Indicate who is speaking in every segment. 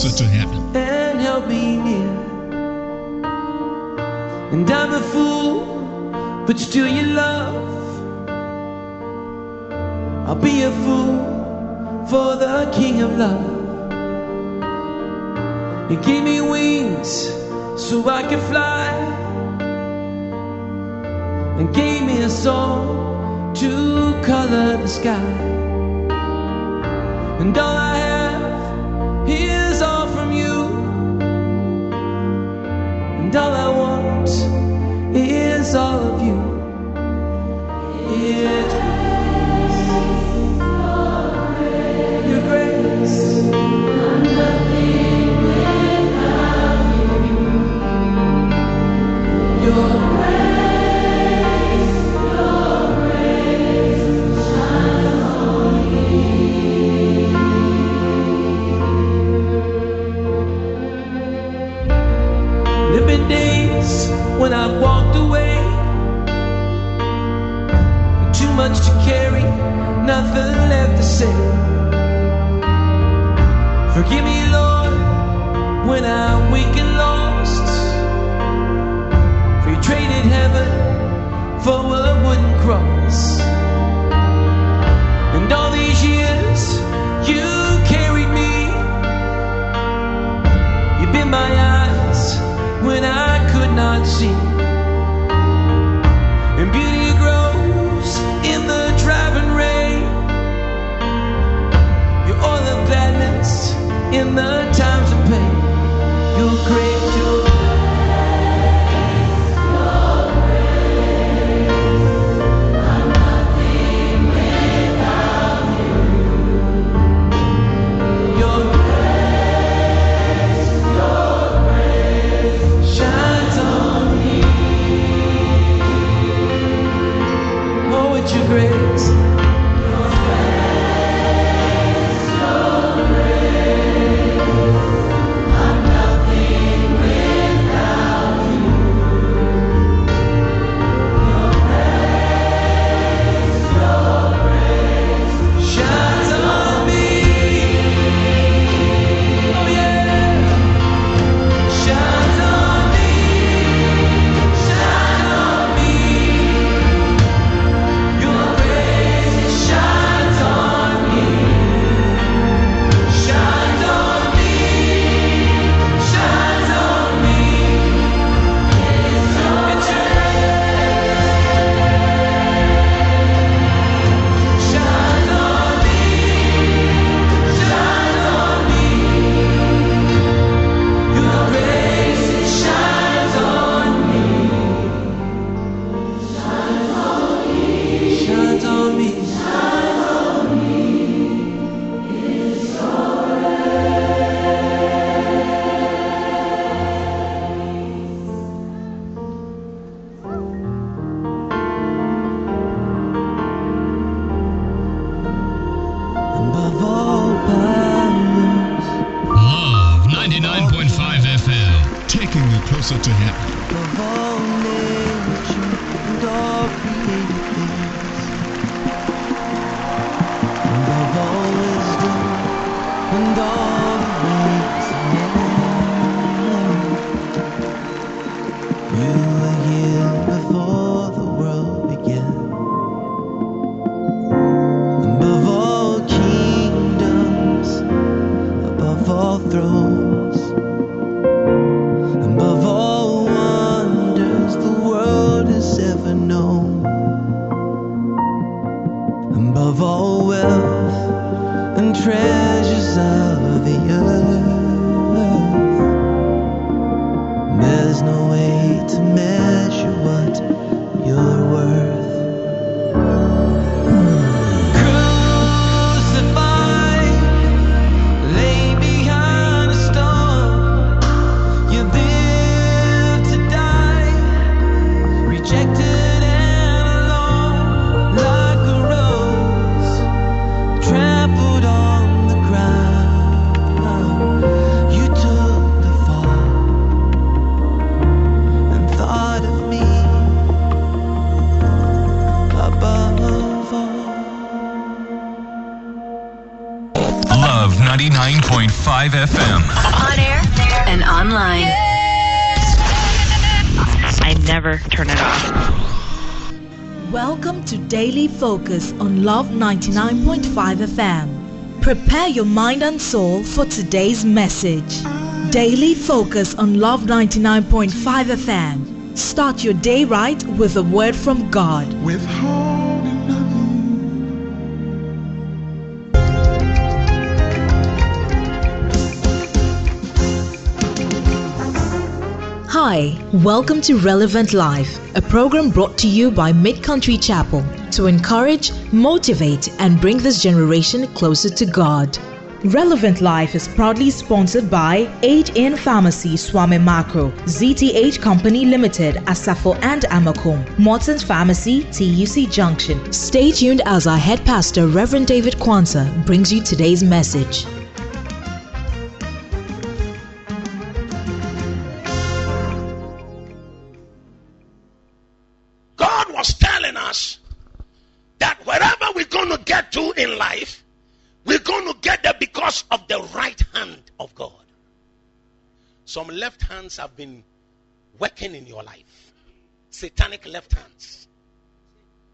Speaker 1: closer to heaven.
Speaker 2: and help me near. And I'm a fool, but still you love. I'll be a fool for the King of Love. You gave me wings so I could fly, and gave me a song to color the sky. And all I And all I want is all of you. Nothing left to say. Forgive me, Lord, when I'm weak and lost. For you traded heaven for a wooden cross. And all these years, you carried me. You've been my eyes when I could not see. In the
Speaker 3: Focus on Love 99.5 FM. Prepare your mind and soul for today's message. Daily Focus on Love 99.5 FM. Start your day right with a word from God.
Speaker 1: Withholding
Speaker 3: Hi, welcome to Relevant Life, a program brought to you by Mid Country Chapel to encourage, motivate, and bring this generation closer to God. Relevant Life is proudly sponsored by Aid in Pharmacy Swami Macro, ZTH Company Limited, Asafo and Amakom, Morton's Pharmacy, TUC Junction. Stay tuned as our head pastor, Reverend David Kwanzaa, brings you today's message.
Speaker 4: Some left hands have been working in your life, satanic left hands.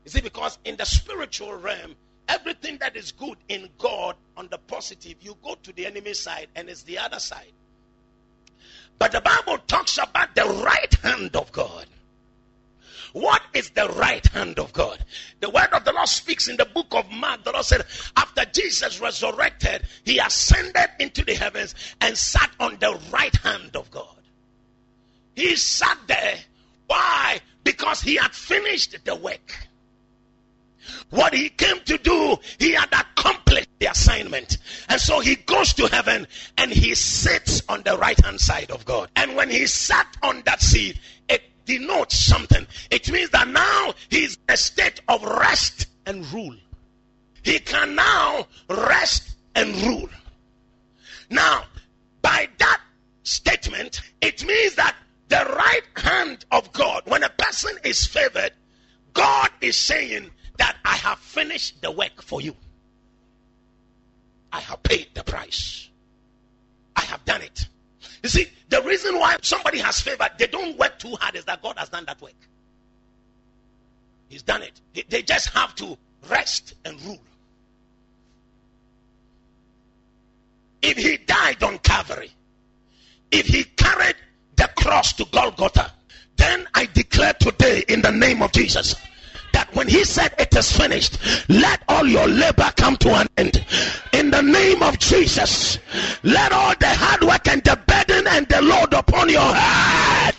Speaker 4: You see, because in the spiritual realm, everything that is good in God on the positive, you go to the enemy side and it's the other side. But the Bible talks about the right hand of God. What is the right hand of God? The word of the Lord speaks in the book of Mark. The Lord said, after Jesus resurrected, he ascended into the heavens and sat on the right hand of God. He sat there. Why? Because he had finished the work. What he came to do, he had accomplished the assignment. And so he goes to heaven and he sits on the right hand side of God. And when he sat on that seat, denotes something. It means that now he's in a state of rest and rule. He can now rest and rule. Now, by that statement, it means that the right hand of God, when a person is favored, God is saying that I have finished the work for you. I have paid the price. I have done it. You see, the reason why somebody has favor, they don't work too hard, is that God has done that work. He's done it. They, they just have to rest and rule. If he died on Calvary, if he carried the cross to Golgotha, then I declare today in the name of Jesus that when he said it is finished, let all your labor come to an end. In the name of Jesus, let all the hard work and the burden and the load upon your head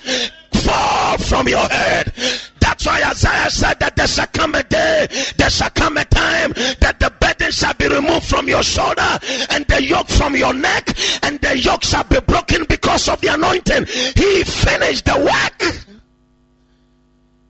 Speaker 4: fall from your head. That's why Isaiah said that there shall come a day, there shall come a time that the burden shall be removed from your shoulder and the yoke from your neck, and the yoke shall be broken because of the anointing. He finished the work.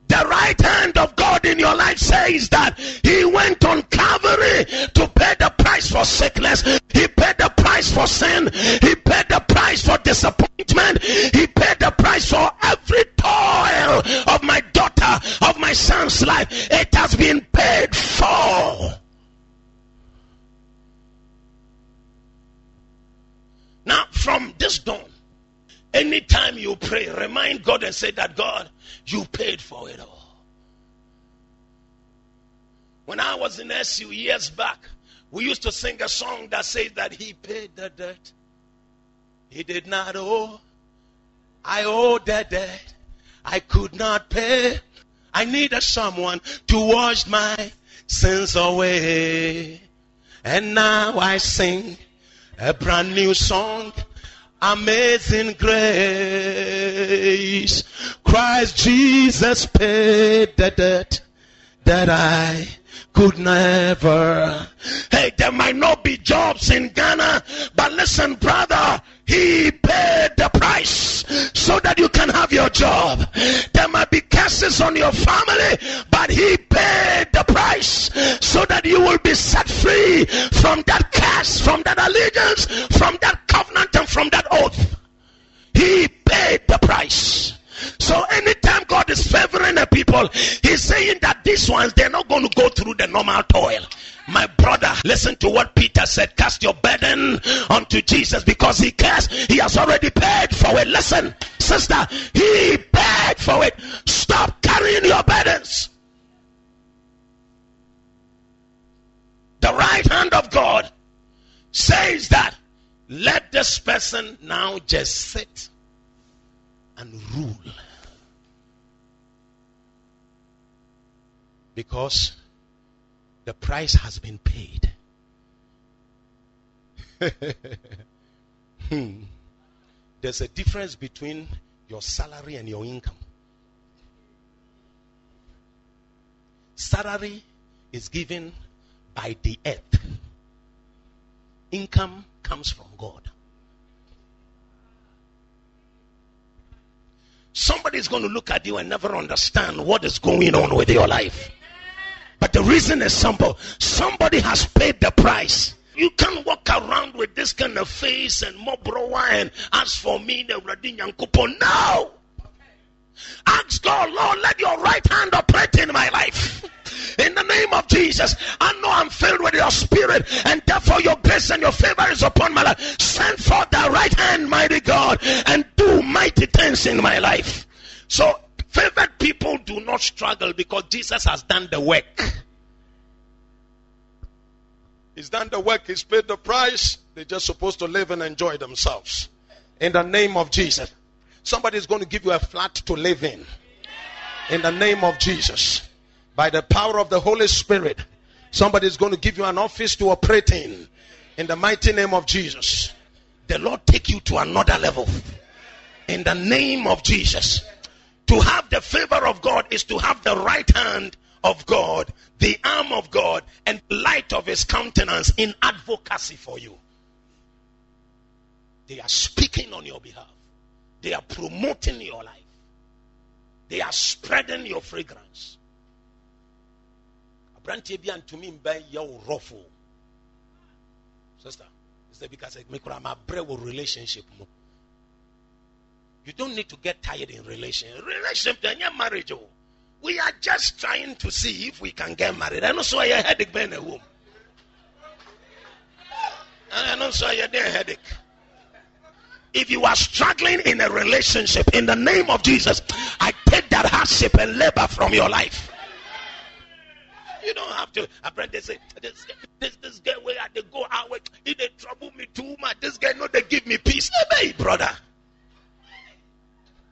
Speaker 4: The right hand of God in your life says that He went on Calvary to pay the price for sickness. He paid the price for sin. He paid the price for disappointment. He paid the price for every toil of my daughter, of my son's life. It has been paid for. Now, from this dawn, anytime you pray, remind God and say that God, you paid for it all. When I was in SU years back, we used to sing a song that says that He paid the debt. He did not owe. I owe the debt. I could not pay. I needed someone to wash my sins away. And now I sing a brand new song. Amazing grace. Christ Jesus paid the debt that I could never. Hey, there might not be jobs in Ghana, but listen, brother, he paid the price so that you can have your job. There might be curses on your family, but he paid the price so that you will be set free from that curse, from that allegiance, from that covenant, and from that. He paid the price. So anytime God is favoring a people, He's saying that these ones they're not going to go through the normal toil. My brother, listen to what Peter said. Cast your burden unto Jesus because he cares. He has already paid for it. Listen, sister, he paid for it. Stop carrying your burdens. The right hand of God says that let this person now just sit and rule. Because the price has been paid. hmm. There's a difference between your salary and your income. Salary is given by the earth, income comes from God. Is going to look at you and never understand what is going on with your life. But the reason is simple somebody has paid the price. You can't walk around with this kind of face and mobrowa and as for me, the Radin coupon. No! Ask God, Lord, let your right hand operate in my life. In the name of Jesus, I know I'm filled with your spirit, and therefore your grace and your favor is upon my life. Send forth the right hand, mighty God, and do mighty things in my life. So, favored people do not struggle because Jesus has done the work. He's done the work, he's paid the price. They're just supposed to live and enjoy themselves. In the name of Jesus. Somebody is going to give you a flat to live in. In the name of Jesus by the power of the Holy Spirit, somebody is going to give you an office to operate in. In the mighty name of Jesus. The Lord take you to another level. In the name of Jesus. To have the favor of God is to have the right hand of God, the arm of God, and light of his countenance in advocacy for you. They are speaking on your behalf. They are promoting your life. They are spreading your fragrance aberanteɛ bi antumi mbɛ yɛ wo rɔfo sister sister because me kura ma brɛ relationship mu you don't need to get tired in relation relationship then your marriage oh we are just trying to see if we can get married I know so I headache bɛn na wom I know so I had a headache if you are struggling in a relationship in the name of Jesus I take that hardship and labor from your life you don't have to. Apprentice say, this, this, this guy where they go out, he they trouble me too much. This guy know they give me peace. Hey, brother.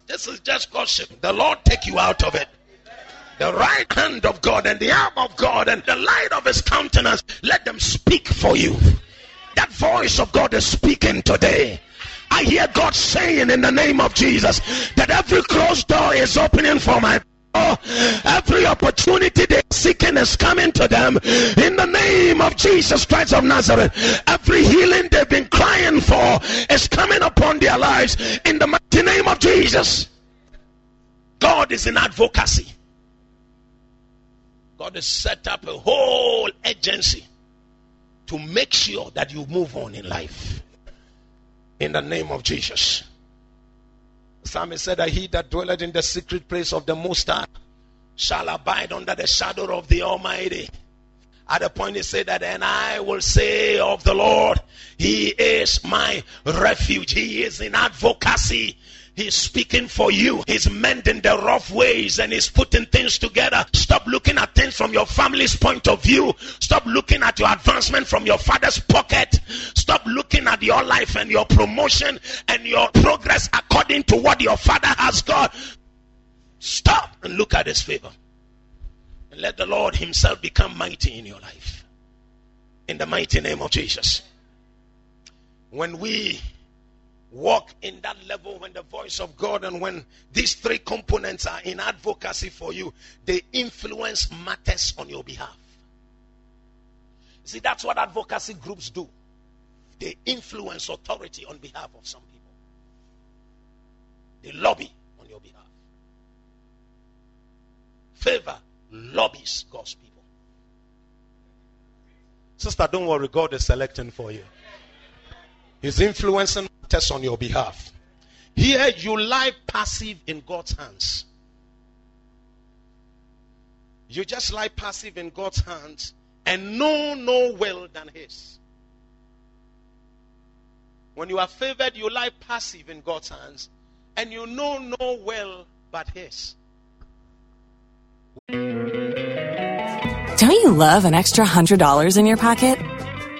Speaker 4: This is just caution. The Lord take you out of it. The right hand of God and the arm of God and the light of his countenance, let them speak for you. That voice of God is speaking today. I hear God saying in the name of Jesus that every closed door is opening for my every opportunity they're seeking is coming to them in the name of Jesus Christ of Nazareth. Every healing they've been crying for is coming upon their lives in the mighty name of Jesus. God is in advocacy. God has set up a whole agency to make sure that you move on in life. In the name of Jesus. Psalmist said that he that dwelleth in the secret place of the Most High shall abide under the shadow of the Almighty. At the point he said that, and I will say of the Lord, He is my refuge. He is in advocacy. He's speaking for you. He's mending the rough ways and he's putting things together. Stop looking at things from your family's point of view. Stop looking at your advancement from your father's pocket. Stop looking at your life and your promotion and your progress according to what your father has got. Stop and look at his favor. And let the Lord himself become mighty in your life. In the mighty name of Jesus. When we walk in that level when the voice of God and when these three components are in advocacy for you, they influence matters on your behalf. See, that's what advocacy groups do. They influence authority on behalf of some people. They lobby on your behalf. Favor lobbies God's people. Sister, don't worry, God is selecting for you. He's influencing matters on your behalf. Here you lie passive in God's hands. You just lie passive in God's hands and know no will than His. When you are favored, you lie passive in God's hands and you know no will but His.
Speaker 5: Don't you love an extra $100 in your pocket?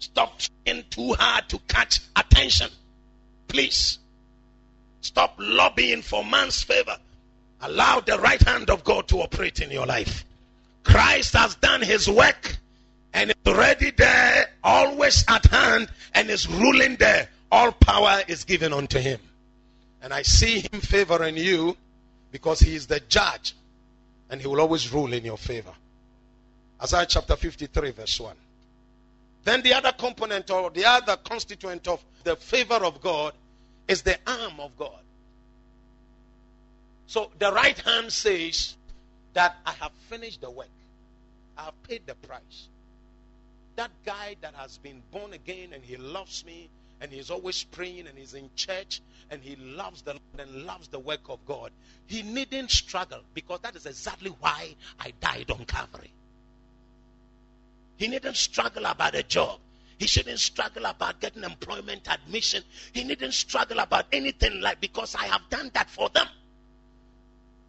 Speaker 4: Stop trying too hard to catch attention. Please. Stop lobbying for man's favor. Allow the right hand of God to operate in your life. Christ has done his work and is already there, always at hand, and is ruling there. All power is given unto him. And I see him favoring you because he is the judge and he will always rule in your favor. Isaiah chapter 53, verse 1. Then the other component or the other constituent of the favor of God is the arm of God. So the right hand says that I have finished the work, I have paid the price. That guy that has been born again and he loves me and he's always praying and he's in church and he loves the Lord and loves the work of God, he needn't struggle because that is exactly why I died on Calvary. He needn't struggle about a job. He shouldn't struggle about getting employment admission. He needn't struggle about anything like because I have done that for them.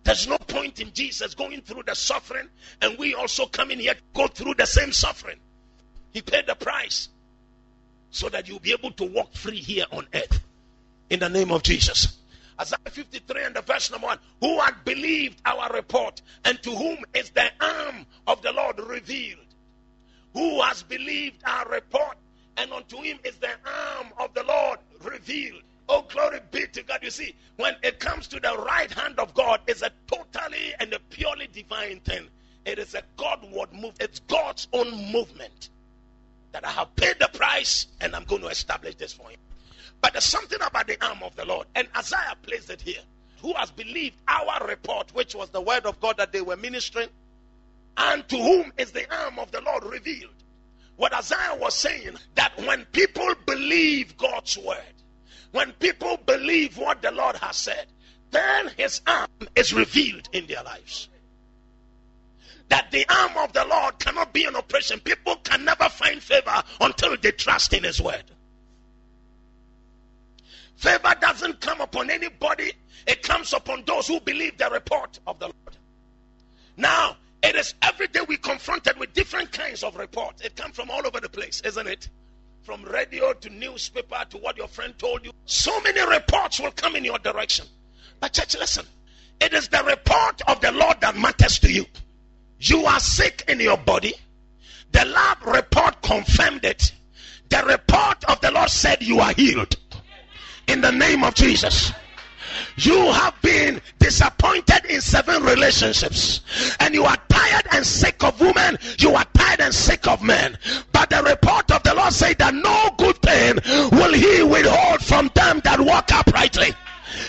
Speaker 4: There's no point in Jesus going through the suffering and we also coming here go through the same suffering. He paid the price so that you'll be able to walk free here on earth. In the name of Jesus. Isaiah 53 and the verse number 1. Who had believed our report, and to whom is the arm of the Lord revealed? Who has believed our report, and unto him is the arm of the Lord revealed? Oh, glory be to God. You see, when it comes to the right hand of God, it's a totally and a purely divine thing. It is a Godward move, it's God's own movement that I have paid the price and I'm going to establish this for him. But there's something about the arm of the Lord. And Isaiah placed it here. Who has believed our report, which was the word of God that they were ministering? And to whom is the arm of the Lord revealed? What Isaiah was saying, that when people believe God's word, when people believe what the Lord has said, then his arm is revealed in their lives. That the arm of the Lord cannot be in oppression. People can never find favor until they trust in his word. Favor doesn't come upon anybody, it comes upon those who believe the report of the Lord. Now, it is every day we confronted with different kinds of reports. It comes from all over the place, isn't it? From radio to newspaper to what your friend told you. So many reports will come in your direction. But, church, listen. It is the report of the Lord that matters to you. You are sick in your body. The lab report confirmed it. The report of the Lord said you are healed. In the name of Jesus. You have been disappointed in seven relationships, and you are tired and sick of women. You are tired and sick of men. But the report of the Lord said that no good thing will He withhold from them that walk uprightly.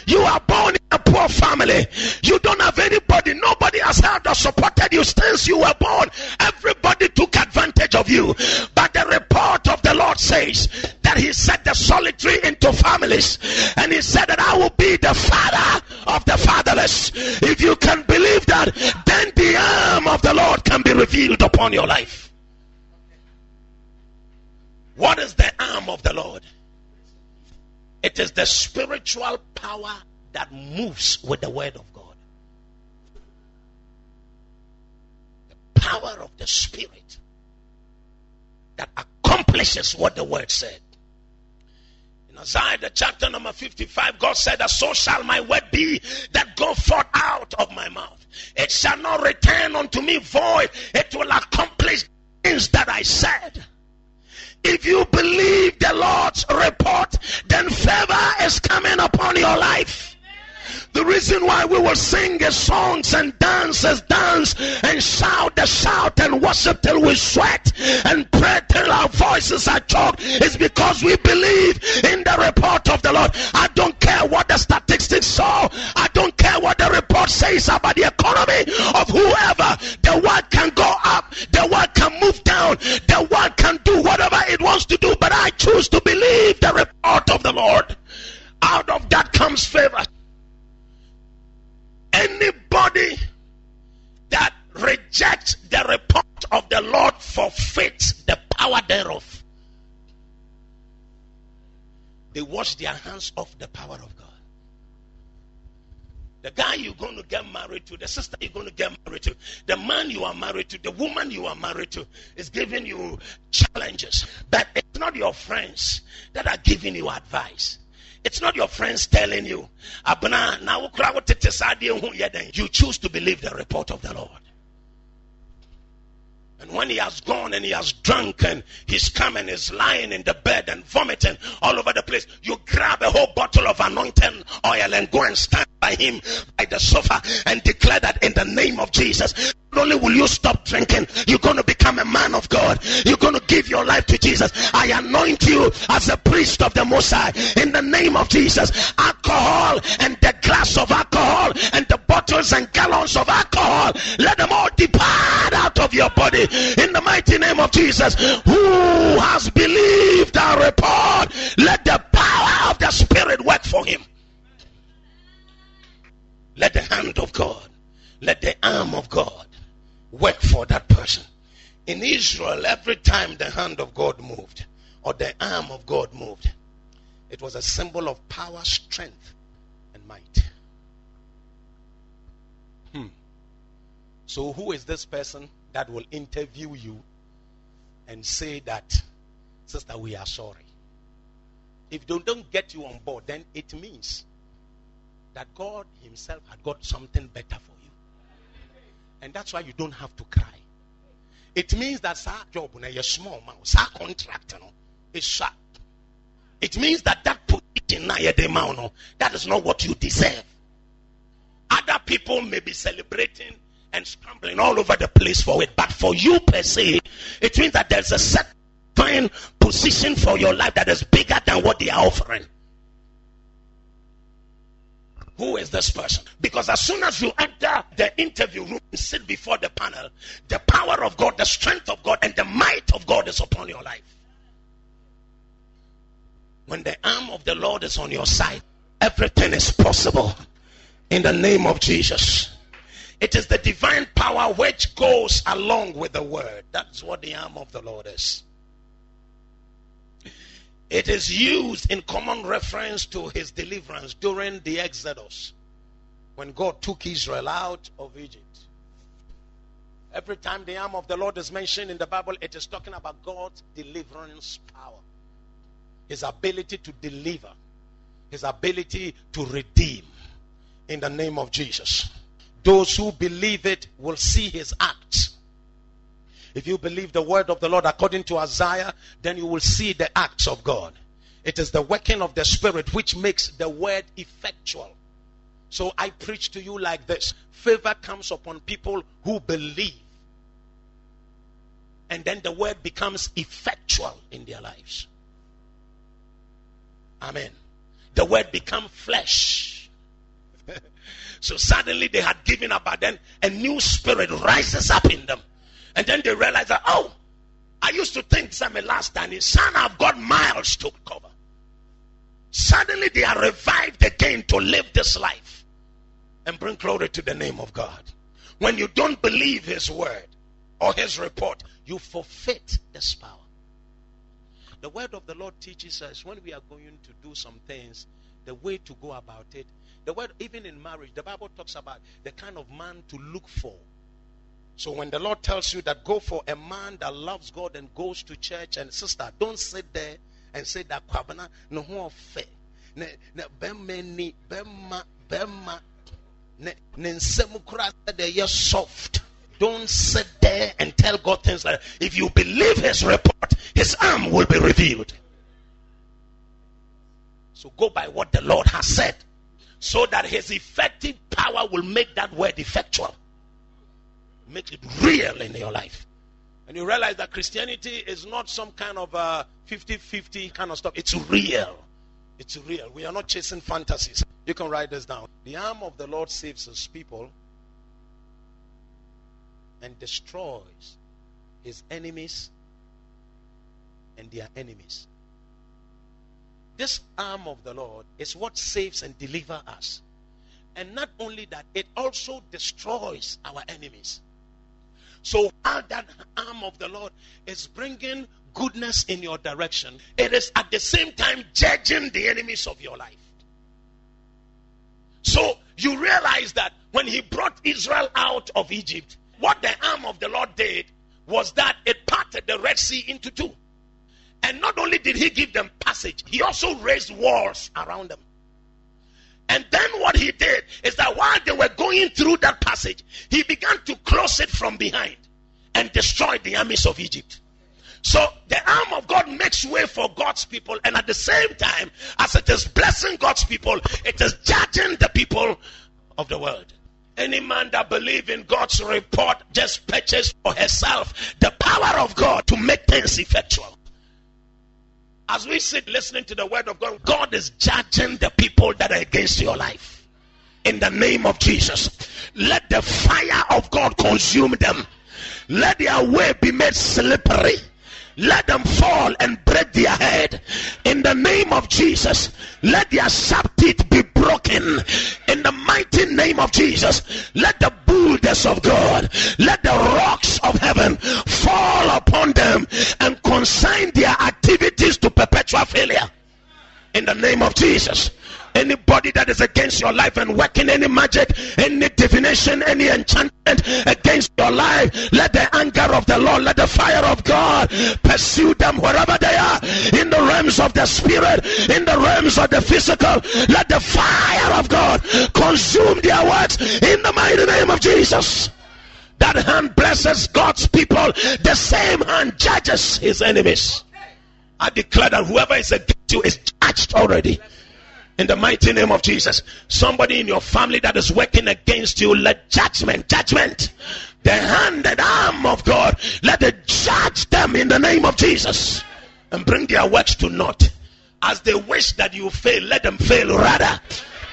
Speaker 4: You are born in a poor family. You don't have anybody. Nobody has helped or supported you since you were born. Everybody took advantage of you. But the report of the Lord says that He set the solitary into families. And He said that I will be the father of the fatherless. If you can believe that, then the arm of the Lord can be revealed upon your life. What is the arm of the Lord? It is the spiritual power that moves with the word of God. The power of the spirit that accomplishes what the word said. In Isaiah the chapter number 55, God said that so shall my word be that go forth out of my mouth. It shall not return unto me void. It will accomplish things that I said. If you believe the Lord's report, then favor is coming upon your life. The reason why we will sing the songs and dance dance and shout the shout and worship till we sweat and pray till our voices are choked is because we believe in the report of the Lord. I don't care what the statistics show. I don't care what the report says about the economy power of God. The guy you're going to get married to, the sister you're going to get married to, the man you are married to, the woman you are married to is giving you challenges. But it's not your friends that are giving you advice. It's not your friends telling you. You choose to believe the report of the Lord. And when he has gone and he has drunk and he's come and is lying in the bed and vomiting all over the place, you grab a whole bottle of anointing oil and go and stand by him by the sofa and declare that in the name of Jesus. Not only will you stop drinking, you're going to become a man of God. You're going to give your life to Jesus. I anoint you as a priest of the Most High in the name of Jesus. Alcohol and the glass of alcohol and the bottles and gallons of alcohol, let them all depart out of your body in the mighty name of Jesus. Who has believed our report? Let the power of the Spirit work for him. Let the hand of God, let the arm of God work for that person. In Israel, every time the hand of God moved or the arm of God moved, it was a symbol of power, strength, and might. So, who is this person that will interview you and say that, Sister, we are sorry? If they don't get you on board, then it means that God Himself had got something better for you. And that's why you don't have to cry. It means that sa job na your small amount, sa contract no, is sharp. It means that that position na the amount no, that is not what you deserve. Other people may be celebrating and scrambling all over the place for it, but for you per se, it means that there's a certain position for your life that is bigger than what they are offering. Who is this person? Because as soon as you enter the interview room and sit before the panel, the power of God, the strength of God, and the might of God is upon your life. When the arm of the Lord is on your side, everything is possible in the name of Jesus. It is the divine power which goes along with the word. That's what the arm of the Lord is. It is used in common reference to his deliverance during the Exodus when God took Israel out of Egypt. Every time the arm of the Lord is mentioned in the Bible, it is talking about God's deliverance power, his ability to deliver, his ability to redeem in the name of Jesus. Those who believe it will see his acts. If you believe the word of the Lord according to Isaiah, then you will see the acts of God. It is the working of the Spirit which makes the word effectual. So I preach to you like this favor comes upon people who believe and then the word becomes effectual in their lives. Amen. The word become flesh. so suddenly they had given up, but then a new spirit rises up in them. And then they realize that, oh, I used to think some last time, son, I've got miles to cover. Suddenly they are revived again to live this life and bring glory to the name of God. When you don't believe his word or his report, you forfeit this power. The word of the Lord teaches us when we are going to do some things, the way to go about it. The word, even in marriage, the Bible talks about the kind of man to look for. So when the Lord tells you that go for a man that loves God and goes to church and sister, don't sit there and say that kwabana no fe. Ne ne bema bema bema ne ne de soft. Don't sit there and tell God things like that. If you believe his report, his arm will be revealed. So go by what the Lord has said so that his effective power will make that word effectual. Make it real in your life. And you realize that Christianity is not some kind of uh, 50 50 kind of stuff. It's real. It's real. We are not chasing fantasies. You can write this down. The arm of the Lord saves his people and destroys his enemies and their enemies. This arm of the Lord is what saves and delivers us. And not only that, it also destroys our enemies. So while that arm of the Lord is bringing goodness in your direction, it is at the same time judging the enemies of your life. So you realize that when he brought Israel out of Egypt, what the arm of the Lord did was that it parted the Red Sea into two. And not only did he give them passage, he also raised walls around them. And then what he did is that while they were going through that passage, he began to close it from behind and destroy the armies of Egypt. So the arm of God makes way for God's people, and at the same time, as it is blessing God's people, it is judging the people of the world. Any man that believes in God's report just purchase for herself the power of God to make things effectual. As we sit listening to the word of God, God is judging the people that are against your life. In the name of Jesus, let the fire of God consume them. Let their way be made slippery. Let them fall and break their head. In the name of Jesus, let their sharp teeth be broken in the mighty name of Jesus. Let the boulders of God, let the rocks of heaven fall upon them and consign their to perpetual failure. In the name of Jesus. Anybody that is against your life and working any magic, any divination, any enchantment against your life, let the anger of the Lord, let the fire of God pursue them wherever they are in the realms of the spirit, in the realms of the physical. Let the fire of God consume their works in the mighty name of Jesus. That hand blesses God's people, the same hand judges his enemies. I declare that whoever is against you is judged already in the mighty name of Jesus. Somebody in your family that is working against you, let judgment, judgment, the hand and arm of God, let it judge them in the name of Jesus and bring their works to naught. As they wish that you fail, let them fail rather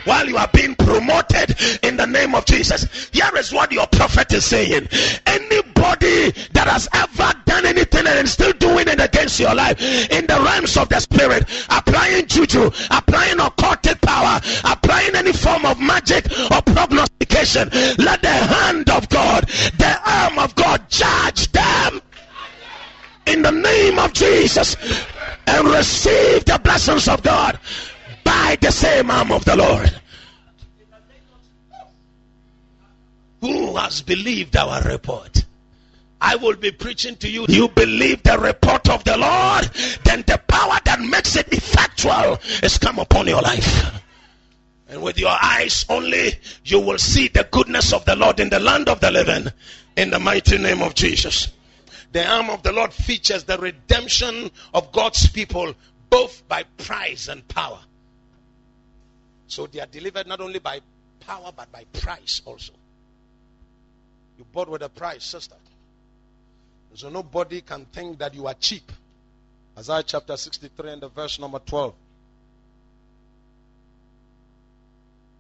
Speaker 4: while you are being promoted in the name of Jesus. Here is what your prophet is saying. Anybody that has ever done anything and is still doing it against your life in the realms of the spirit, applying juju, applying occultic power, applying any form of magic or prognostication, let the hand of God, the arm of God judge them in the name of Jesus and receive the blessings of God by the same arm of the Lord. Who has believed our report? I will be preaching to you. You believe the report of the Lord, then the power that makes it effectual is come upon your life. And with your eyes only, you will see the goodness of the Lord in the land of the living in the mighty name of Jesus. The arm of the Lord features the redemption of God's people both by price and power. So they are delivered not only by power but by price also. You bought with a price, sister. So nobody can think that you are cheap. Isaiah chapter 63 and the verse number 12.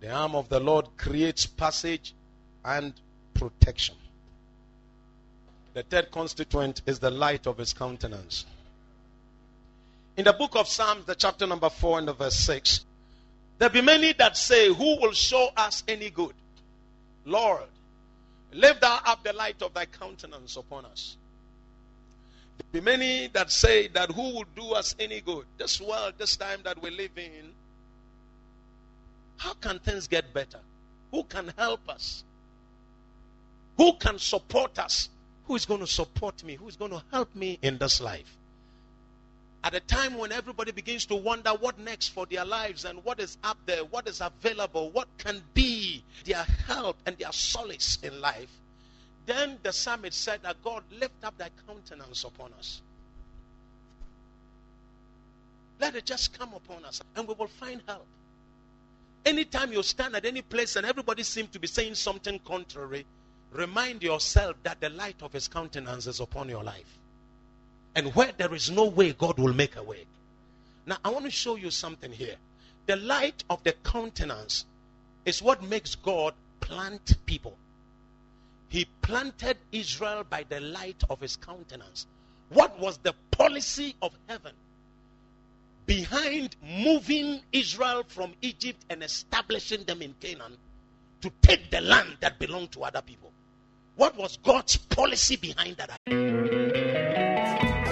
Speaker 4: The arm of the Lord creates passage and protection. The third constituent is the light of his countenance. In the book of Psalms, the chapter number 4 and the verse 6, there be many that say, Who will show us any good? Lord, lift thou up the light of thy countenance upon us. There be many that say that who will do us any good? This world, this time that we live in, how can things get better? Who can help us? Who can support us? Who is going to support me? Who is going to help me in this life? At a time when everybody begins to wonder what next for their lives and what is up there, what is available, what can be their help and their solace in life, then the psalmist said that God lift up thy countenance upon us. Let it just come upon us and we will find help. Anytime you stand at any place and everybody seems to be saying something contrary, remind yourself that the light of his countenance is upon your life. And where there is no way, God will make a way. Now, I want to show you something here. The light of the countenance is what makes God plant people. He planted Israel by the light of his countenance. What was the policy of heaven behind moving Israel from Egypt and establishing them in Canaan to take the land that belonged to other people? What was God's policy behind that?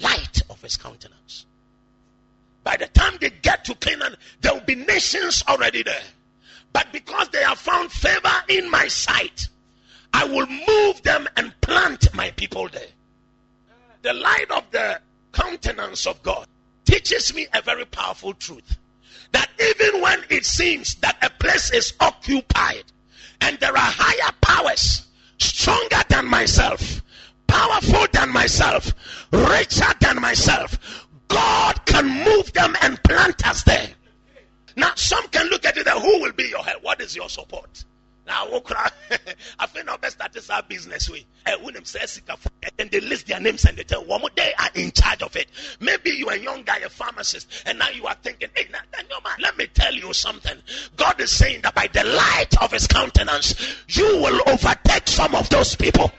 Speaker 4: Light of his countenance. By the time they get to Canaan, there will be nations already there. But because they have found favor in my sight, I will move them and plant my people there. The light of the countenance of God teaches me a very powerful truth that even when it seems that a place is occupied and there are higher powers stronger than myself, powerful than myself, richer than myself, God can move them and plant us there. Now, some can look at it and who will be your help? What is your support? Now. I feel now best that is our business way. And they list their names and they tell one they are in charge of it. Maybe you are a young guy, a pharmacist, and now you are thinking, hey, now, no man, let me tell you something. God is saying that by the light of his countenance, you will overtake some of those people.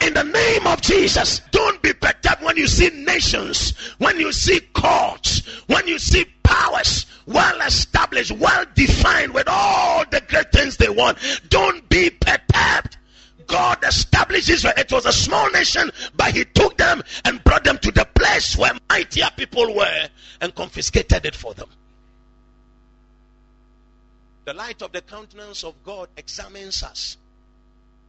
Speaker 4: In the name of Jesus, don't be perturbed when you see nations, when you see courts, when you see powers well established, well defined with Don't be perturbed. God established Israel. It was a small nation, but He took them and brought them to the place where mightier people were and confiscated it for them. The light of the countenance of God examines us.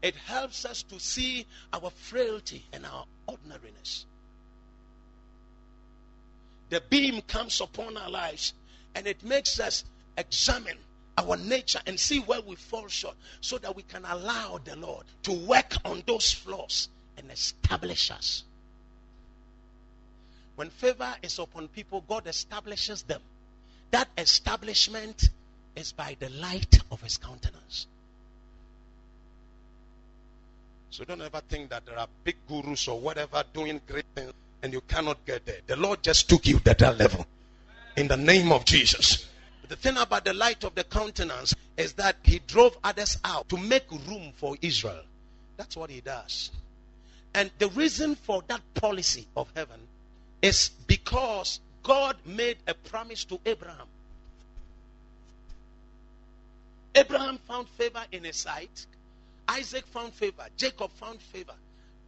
Speaker 4: It helps us to see our frailty and our ordinariness. The beam comes upon our lives and it makes us examine our nature and see where we fall short so that we can allow the Lord to work on those flaws and establish us. When favor is upon people, God establishes them. That establishment is by the light of his countenance. So don't ever think that there are big gurus or whatever doing great things and you cannot get there. The Lord just took you to that level in the name of Jesus. The thing about the light of the countenance is that he drove others out to make room for Israel. That's what he does. And the reason for that policy of heaven is because God made a promise to Abraham. Abraham found favor in his sight. Isaac found favor. Jacob found favor.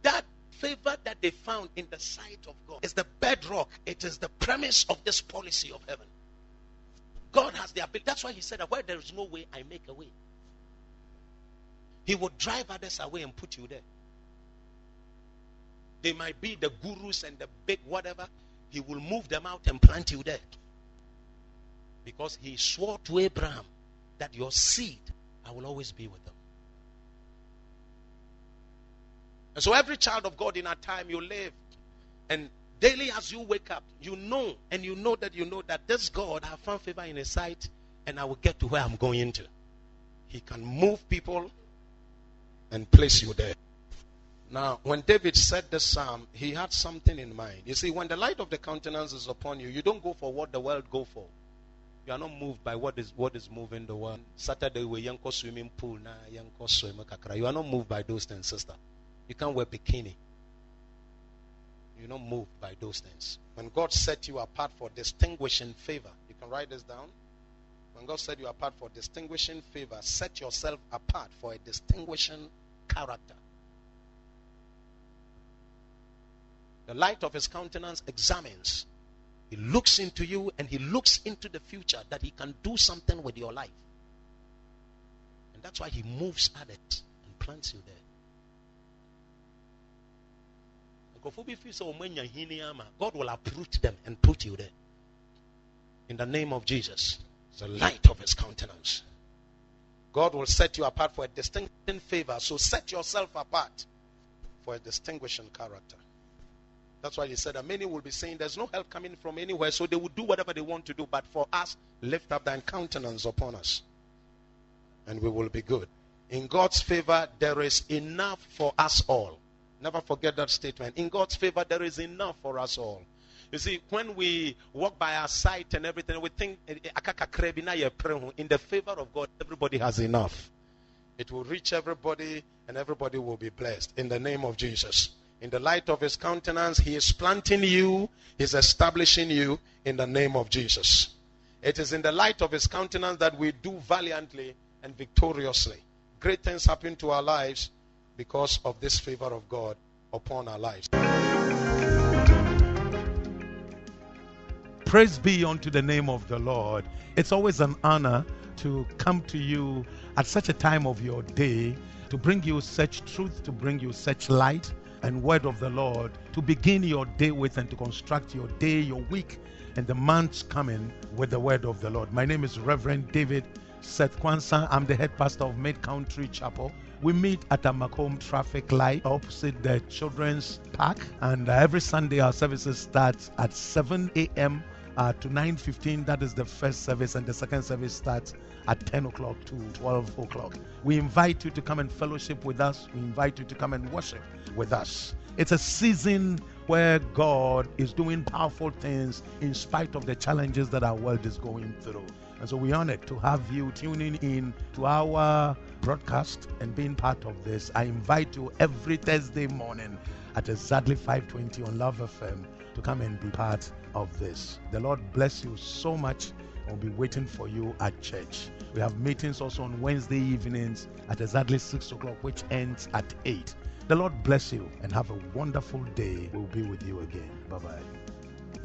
Speaker 4: That favor that they found in the sight of God is the bedrock, it is the premise of this policy of heaven. God has the ability. That's why he said that where there is no way, I make a way. He would drive others away and put you there. They might be the gurus and the big whatever. He will move them out and plant you there. Because he swore to Abraham that your seed, I will always be with them. And so every child of God in our time you live and daily as you wake up, you know and you know that you know that this God have found favor in his sight and I will get to where I'm going to. He can move people and place you there. Now, when David said the psalm, he had something in mind. You see, when the light of the countenance is upon you, you don't go for what the world go for. You are not moved by what is what is moving the world. Saturday we yanko swimming pool na yanko swim You are not moved by those things, sister. You can't wear bikini. You're not moved by those things. When God set you apart for distinguishing favor, you can write this down. When God set you apart for distinguishing favor, set yourself apart for a distinguishing character. The light of his countenance examines. He looks into you and he looks into the future that he can do something with your life. And that's why he moves at it and plants you there. God will uproot them and put you there. In the name of Jesus, the light of his countenance. God will set you apart for a distinguishing favor. So set yourself apart for a distinguishing character. That's why he said that many will be saying there's no help coming from anywhere, so they will do whatever they want to do. But for us, lift up thine countenance upon us, and we will be good. In God's favor, there is enough for us all. Never forget that statement. In God's favor, there is enough for us all. You see, when we walk by our sight and everything, we think eh, eh, in the favor of God, everybody has enough. It will reach everybody and everybody will be blessed in the name of Jesus. In the light of his countenance, he is planting you, he's establishing you in the name of Jesus. It is in the light of his countenance that we do valiantly and victoriously. Great things happen to our lives because of this favor of God upon our lives.
Speaker 6: Praise be unto the name of the Lord. It's always an honor to come to you at such a time of your day to bring you such truth, to bring you such light and word of the Lord to begin your day with and to construct your day, your week, and the months coming with the word of the Lord. My name is Reverend David Seth Kwanzaa. I'm the head pastor of Mid Country Chapel. We meet at a Macomb traffic light opposite the children's park, and uh, every Sunday our services starts at 7 a.m.
Speaker 4: uh, to 9.15. That is the first service, and the second service starts at 10 o'clock to 12 o'clock. We invite you to come and fellowship with us. We invite you to come and worship with us. It's a season where God is doing powerful things in spite of the challenges that our world is going through. And so we're honored to have you tuning in to our broadcast and being part of this. I invite you every Thursday morning at exactly 520 on Luv FM to come and be part of this. The Lord bless you so much. We'll be waiting for you at church. We have meetings also on Wednesday evenings at exactly 6 o'clock, which ends at 8. The Lord bless you and have a wonderful day. We'll be with you again. Bye bye.